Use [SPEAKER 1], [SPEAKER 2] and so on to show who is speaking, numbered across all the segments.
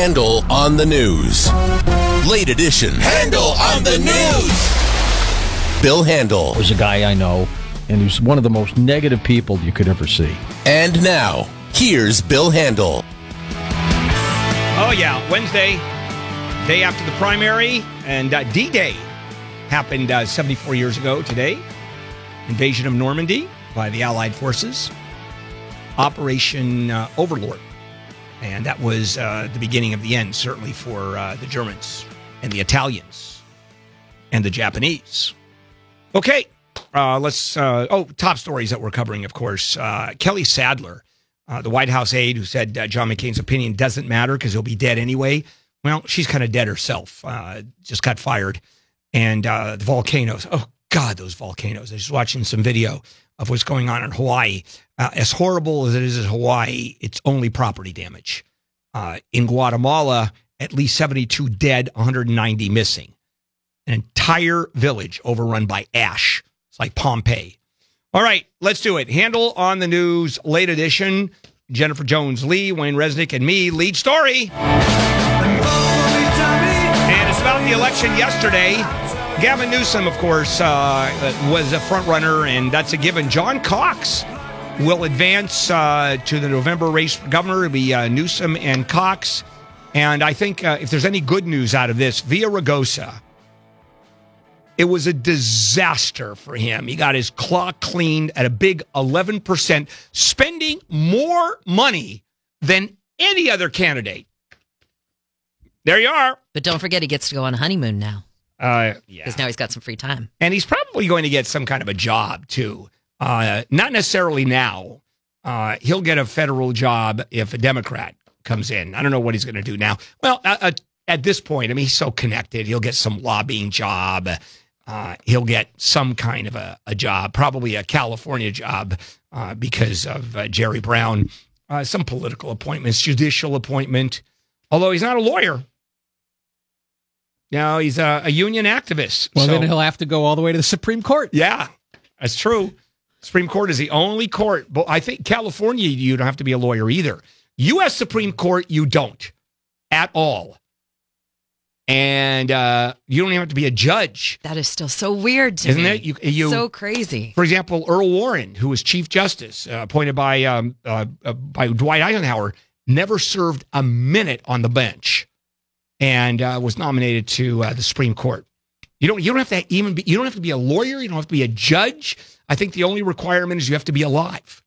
[SPEAKER 1] Handel on the News. Late edition. Handel on the News. Bill Handel.
[SPEAKER 2] was a guy I know, and he's one of the most negative people you could ever see.
[SPEAKER 1] And now, here's Bill Handel.
[SPEAKER 3] Oh, yeah. Wednesday, day after the primary, and uh, D Day happened uh, 74 years ago today. Invasion of Normandy by the Allied forces. Operation uh, Overlord. And that was uh, the beginning of the end, certainly for uh, the Germans and the Italians and the Japanese. Okay, uh, let's. Uh, oh, top stories that we're covering, of course. Uh, Kelly Sadler, uh, the White House aide who said John McCain's opinion doesn't matter because he'll be dead anyway. Well, she's kind of dead herself. Just got fired. And the volcanoes. Oh, God, those volcanoes. I was just watching some video of what's going on in Hawaii. Uh, as horrible as it is in Hawaii, it's only property damage. Uh, in Guatemala, at least 72 dead, 190 missing. An entire village overrun by ash. It's like Pompeii. All right, let's do it. Handel on the news, late edition. Jennifer Jones Lee, Wayne Resnick, and me. Lead story. And it's about the election yesterday. Gavin Newsom, of course, uh, was a front runner, and that's a given. John Cox will advance uh, to the November race for governor. It'll be uh, Newsom and Cox. And I think uh, if there's any good news out of this, Villaraigosa, it was a disaster for him. He got his clock cleaned at a big 11%, spending more money than any other candidate. There you are.
[SPEAKER 4] But don't forget, he gets to go on a honeymoon now
[SPEAKER 3] Uh, yeah.
[SPEAKER 4] because now he's got some free time.
[SPEAKER 3] and he's probably going to get some kind of a job too. Uh, not necessarily now. Uh, he'll get a federal job if a Democrat comes in. I don't know what he's going to do now. Well, uh, uh, at this point, I mean, he's so connected. He'll get some lobbying job. Uh, he'll get some kind of a, a job, probably a California job, uh, because of uh, Jerry Brown. Uh, some political appointments, judicial appointment. Although he's not a lawyer. No, he's a, a union activist.
[SPEAKER 5] Well,
[SPEAKER 3] So-
[SPEAKER 5] then he'll have to go all the way to the Supreme Court.
[SPEAKER 3] yeah, that's true. Supreme Court is the only court, but I think California, you don't have to be a lawyer either. U.S. Supreme Court, you don't at all. And uh, you don't even have to be a judge.
[SPEAKER 4] That is still so weird to me.
[SPEAKER 3] Isn't
[SPEAKER 4] me.
[SPEAKER 3] it? You- you-
[SPEAKER 4] so crazy.
[SPEAKER 3] For example, Earl Warren, who was Chief Justice, uh, appointed by um, uh, uh, by Dwight Eisenhower, never served a minute on the bench, and uh, was nominated to uh, the Supreme Court. You don't you don't have to even be you don't have to be a lawyer. You don't have to be a judge. I think the only requirement is you have to be alive.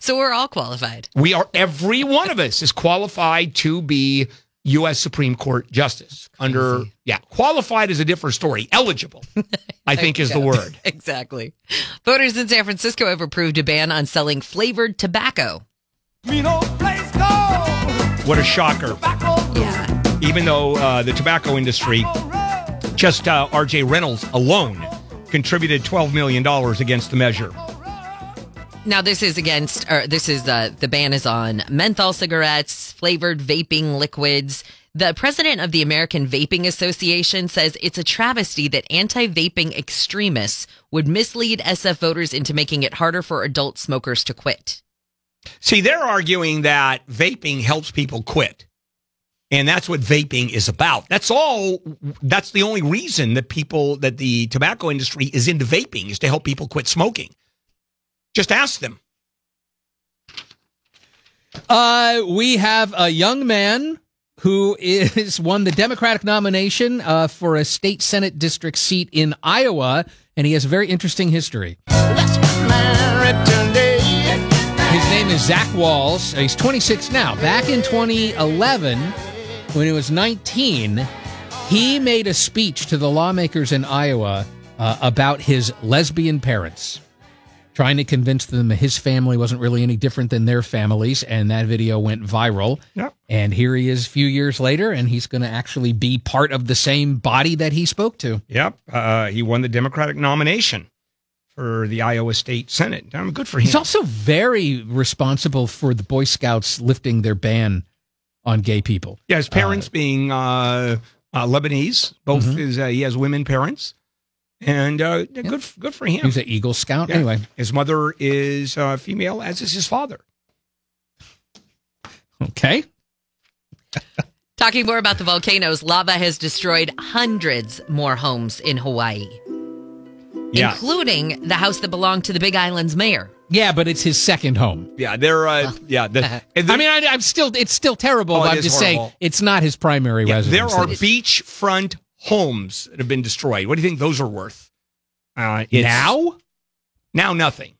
[SPEAKER 4] So we're all qualified.
[SPEAKER 3] We are every one of us is qualified to be U.S. Supreme Court justice. Under
[SPEAKER 4] Crazy.
[SPEAKER 3] yeah, qualified is a different story. Eligible, I think, is the word.
[SPEAKER 4] Exactly. Voters in San Francisco have approved a ban on selling flavored tobacco.
[SPEAKER 3] What a shocker!
[SPEAKER 4] Yeah.
[SPEAKER 3] even though uh, the tobacco industry, just uh, R.J. Reynolds alone, contributed $12 million against the measure.
[SPEAKER 4] Now this is against, or this is uh, the ban is on menthol cigarettes, flavored vaping liquids. The president of the American Vaping Association says it's a travesty that anti-vaping extremists would mislead SF voters into making it harder for adult smokers to quit.
[SPEAKER 3] See, they're arguing that vaping helps people quit. And that's what vaping is about. That's all. That's the only reason that people, that the tobacco industry is into vaping is to help people quit smoking. Just ask them.
[SPEAKER 5] Uh, we have a young man who is won the Democratic nomination uh, for a state Senate district seat in Iowa, and he has a very interesting history. His name is Zach Wahls. He's 26 now. Back in 2011, when he was 19, he made a speech to the lawmakers in Iowa uh, about his lesbian parents trying to convince them that his family wasn't really any different than their families, and that video went viral.
[SPEAKER 3] Yep.
[SPEAKER 5] And here he is a few years later, and he's going to actually be part of the same body that he spoke to.
[SPEAKER 3] Yep. Uh, he won the Democratic nomination for the Iowa State Senate. Um, good for him.
[SPEAKER 5] He's also very responsible for the Boy Scouts lifting their ban on gay people.
[SPEAKER 3] Yeah, his parents being uh, uh, Lebanese. Both
[SPEAKER 5] Mhm.
[SPEAKER 3] his uh, he has women parents, and uh, good good for him.
[SPEAKER 5] He's an Eagle Scout.
[SPEAKER 3] Yeah.
[SPEAKER 5] Anyway,
[SPEAKER 3] His mother is uh, female, as is his father.
[SPEAKER 5] okay.
[SPEAKER 4] Talking more about the volcanoes, lava has destroyed hundreds more homes in Hawaii,
[SPEAKER 3] Yeah.
[SPEAKER 4] including the house that belonged to the Big Island's mayor.
[SPEAKER 5] Yeah, but it's his second home.
[SPEAKER 3] Yeah, they're uh, yeah. The, and
[SPEAKER 5] I mean, I, I'm still, it's still terrible.
[SPEAKER 3] Oh,
[SPEAKER 5] but I'm just
[SPEAKER 3] horrible.
[SPEAKER 5] saying it's not his primary
[SPEAKER 3] yeah, there are beachfront homes that have been destroyed. What do you think those are worth? Uh, it's-
[SPEAKER 5] now.
[SPEAKER 3] now nothing.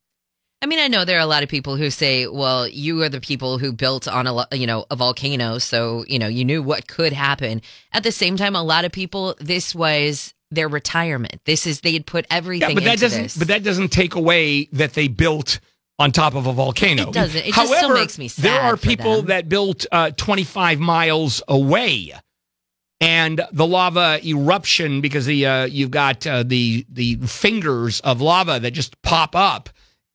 [SPEAKER 4] I mean, I know there are a lot of people who say, "Well, you are the people who built on a you know a volcano, so you know you knew what could happen." At the same time, a lot of people, this was their retirement. This is they had put everything
[SPEAKER 3] Yeah, but that doesn't.
[SPEAKER 4] this.
[SPEAKER 3] But that doesn't take away that they built on top of a volcano.
[SPEAKER 4] It doesn't. It just still
[SPEAKER 3] However,
[SPEAKER 4] makes me
[SPEAKER 3] there are people that built uh, 25 miles away, and the lava eruption because the uh, you've got uh, the the fingers of lava that just pop up,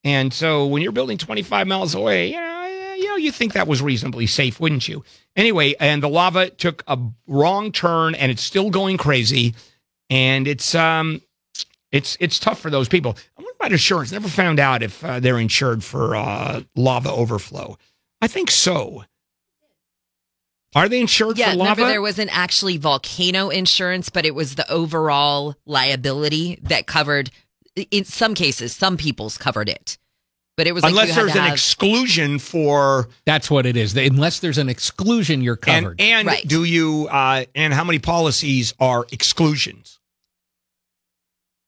[SPEAKER 3] and so when you're building 25 miles away, you know, you know, you think that was reasonably safe, wouldn't you? Anyway, and the lava took a wrong turn, and it's still going crazy, and it's um it's it's tough for those people. I wonder about insurance. Never found out if uh, they're insured for uh, lava overflow. I think so. Are they insured
[SPEAKER 4] yeah,
[SPEAKER 3] for lava?
[SPEAKER 4] remember there wasn't actually volcano insurance, but it was the overall liability that covered. In some cases, some people's covered it, but it was like
[SPEAKER 3] Unless
[SPEAKER 4] you
[SPEAKER 3] there's an
[SPEAKER 4] have-
[SPEAKER 3] exclusion for
[SPEAKER 5] That's what it is. Unless there's an exclusion, you're
[SPEAKER 3] and
[SPEAKER 5] covered.
[SPEAKER 3] and
[SPEAKER 4] Right.
[SPEAKER 3] do you uh, and how many policies are exclusions?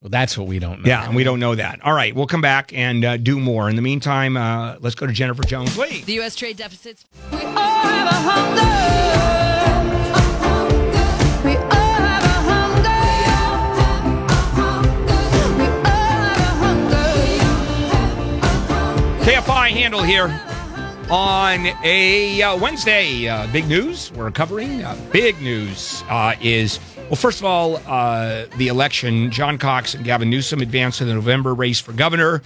[SPEAKER 5] Well, that's what we don't know.
[SPEAKER 3] Yeah, and we don't know that. All right, we'll come back and uh, do more. In the meantime, uh, let's go to Jennifer Jones. Wait.
[SPEAKER 4] the U.S. trade deficits.
[SPEAKER 6] We all have a hunger. We all have a hunger. We all have a hunger.
[SPEAKER 3] KFI Handel here on a uh, Wednesday. Uh, big news we're covering. Uh, big news uh, is well, first of all, uh, the election. John Cox and Gavin Newsom advanced to the November race for governor.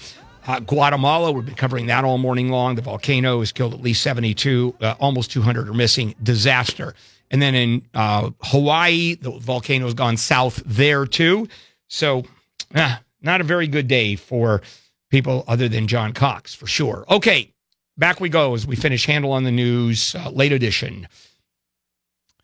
[SPEAKER 3] Uh, Guatemala, we've been covering that all morning long. The volcano has killed at least 72, uh, almost 200 are missing. Disaster. And then in uh, Hawaii, the volcano's gone south there too. So, ah, not a very good day for people other than John Cox, for sure. Okay, back we go as we finish Handel on the News, uh, late edition.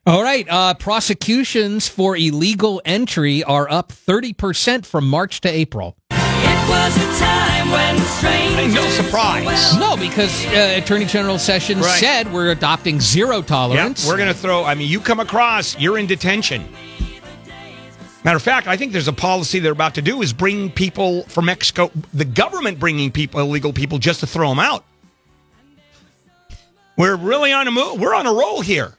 [SPEAKER 5] All right. Uh, prosecutions for illegal entry are up 30% from March to April.
[SPEAKER 7] It was a time when strangers
[SPEAKER 3] No surprise.
[SPEAKER 5] No, because uh, Attorney General Sessions
[SPEAKER 3] Right.
[SPEAKER 5] said we're adopting zero
[SPEAKER 3] Yeah,
[SPEAKER 5] tolerance.
[SPEAKER 3] we're going to throw, I mean, you come across, you're in detention. Matter of fact, I think there's a policy they're about to do is bring people from Mexico, the government bringing people, illegal people, just to throw them out. We're really on a move. We're on a roll here.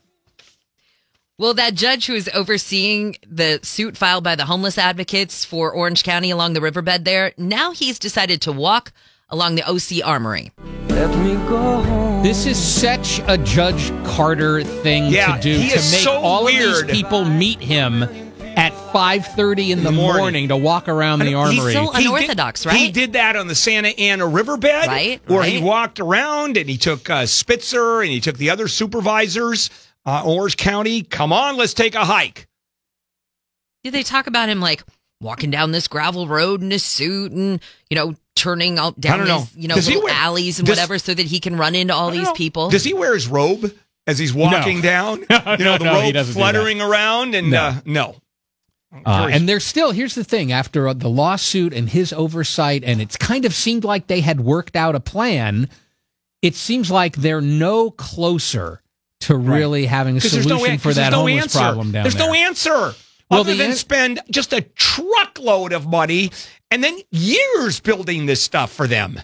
[SPEAKER 4] Well, that judge who is overseeing the suit filed by the homeless advocates for Orange County along the riverbed there, now he's decided to walk along the OC Armory.
[SPEAKER 5] This is such a Judge Carter thing
[SPEAKER 3] Yeah,
[SPEAKER 5] to do to make
[SPEAKER 3] so
[SPEAKER 5] all
[SPEAKER 3] weird.
[SPEAKER 5] of these people meet him at 5:30 in the,
[SPEAKER 3] morning.
[SPEAKER 5] morning. to walk around the
[SPEAKER 3] He's
[SPEAKER 5] armory.
[SPEAKER 4] so-
[SPEAKER 3] He
[SPEAKER 4] Unorthodox,
[SPEAKER 3] did,
[SPEAKER 4] right?
[SPEAKER 3] He did that on the Santa Ana riverbed,
[SPEAKER 4] Right,
[SPEAKER 3] Where he walked around and he took uh, Spitzer and he took the other supervisors, uh, Orange County. Come on, let's take a hike.
[SPEAKER 4] Did they talk about him like walking down this gravel road in his suit and, you know, turning out down
[SPEAKER 3] don't know.
[SPEAKER 4] these, you know, little
[SPEAKER 3] wear-
[SPEAKER 4] alleys and
[SPEAKER 3] does-
[SPEAKER 4] whatever so that he can run into all these
[SPEAKER 3] know.
[SPEAKER 4] people?
[SPEAKER 3] Does he wear his robe as he's walking down? You know, the
[SPEAKER 5] No,
[SPEAKER 3] robe fluttering around and
[SPEAKER 5] No.
[SPEAKER 3] uh, no.
[SPEAKER 5] Uh,
[SPEAKER 3] Very-
[SPEAKER 5] and there's still here's the thing after uh, the lawsuit and his oversight and it's kind of seemed like they had worked out a plan it seems like they're no closer to really having a solution
[SPEAKER 3] no, an-
[SPEAKER 5] for that
[SPEAKER 3] there's no
[SPEAKER 5] homeless
[SPEAKER 3] answer.
[SPEAKER 5] problem down
[SPEAKER 3] There's
[SPEAKER 5] there
[SPEAKER 3] no answer.
[SPEAKER 5] Well,
[SPEAKER 3] other
[SPEAKER 5] the
[SPEAKER 3] than
[SPEAKER 5] an-
[SPEAKER 3] spend just a truckload of money and then years building this stuff for them.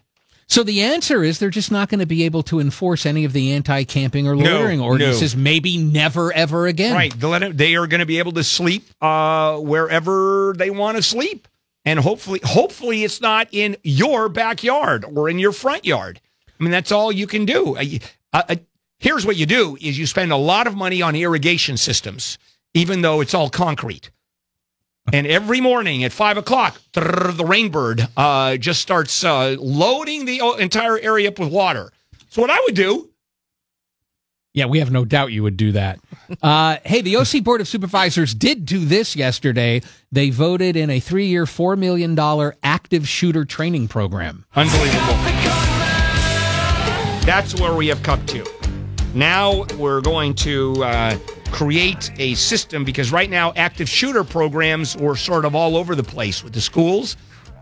[SPEAKER 5] so the answer is they're just not going to be able to enforce any of the anti-camping or
[SPEAKER 3] No,
[SPEAKER 5] loitering
[SPEAKER 3] no.
[SPEAKER 5] ordinances maybe never ever again
[SPEAKER 3] Right. They, let it, they are going to be able to sleep uh, wherever they want to sleep. And hopefully, hopefully it's not in your backyard or in your front yard. I mean, that's all you can do. Uh, uh, uh, here's what you do is you spend a lot of money on irrigation systems, even though it's all concrete. And every morning at five o'clock, the rainbird uh, just starts uh, loading the entire area up with water. So what I would do
[SPEAKER 5] Yeah, we have no doubt you would do that. Uh, hey, the OC Board of Supervisors did do this yesterday. They voted in a three year, $4 million active shooter training program.
[SPEAKER 3] Unbelievable. That's where we have come to. Now we're going to uh, create a system because right now active shooter programs were sort of all over the place with the schools.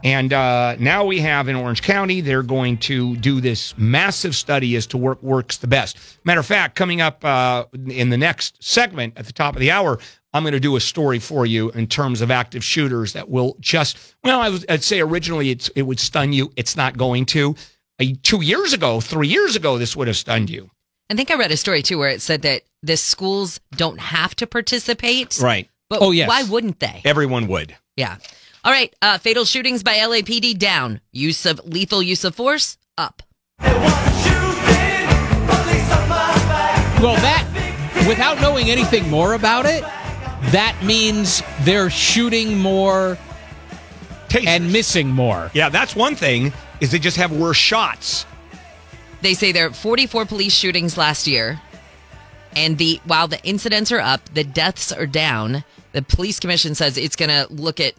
[SPEAKER 3] And uh, now we have in Orange County, they're going to do this massive study as to what works the best. Matter of fact, coming up uh, in the next segment at the top of the hour, I'm going to do a story for you in terms of active shooters that will just, well, I would, I'd say originally it would stun you. It's not going to. Two years ago, three years ago, this would have stunned you.
[SPEAKER 4] I think I read a story too where it said that the schools don't have to participate.
[SPEAKER 3] Right.
[SPEAKER 4] But
[SPEAKER 5] Oh, yes.
[SPEAKER 4] why wouldn't they?
[SPEAKER 3] Everyone would.
[SPEAKER 4] Yeah. All right. Uh, fatal shootings by LAPD down. Use of lethal use of force up.
[SPEAKER 5] Well, that, without knowing anything more about it, that means they're shooting more
[SPEAKER 3] Tasers.
[SPEAKER 5] and missing more.
[SPEAKER 3] yeah, that's one thing is they just have worse shots.
[SPEAKER 4] They say there are 44 police shootings last year, and the while the incidents are up, the deaths are down. The police commission says it's going to look at,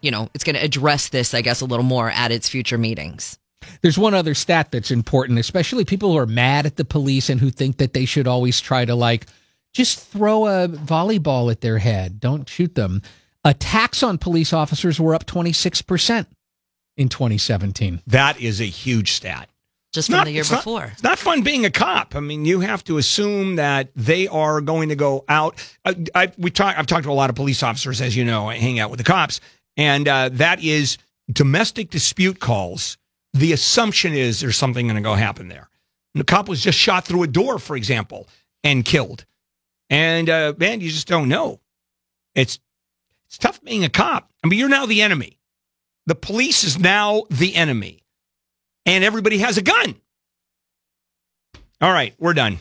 [SPEAKER 4] you know, it's going to address this, I guess, a little more at its future meetings.
[SPEAKER 5] There's one other stat that's important, especially people who are mad at the police and who think that they should always try to like just throw a volleyball at their head. Don't shoot them. Attacks on police officers were up 26% in 2017.
[SPEAKER 3] That is a huge stat.
[SPEAKER 4] Just from
[SPEAKER 3] not-
[SPEAKER 4] the year
[SPEAKER 3] it's not-
[SPEAKER 4] before.
[SPEAKER 3] it's not fun being a cop. I mean, you have to assume that they are going to go out. I, I, we talk, I've talked to a lot of police officers, as you know. I hang out with the cops, and uh, that is domestic dispute calls. The assumption is there's something going to go happen there. And the cop was just shot through a door, for example, and killed. And uh, man, you just don't know. It's it's tough being a cop. I mean, you're now the enemy. The police is now the enemy and everybody has a gun. All right, we're done.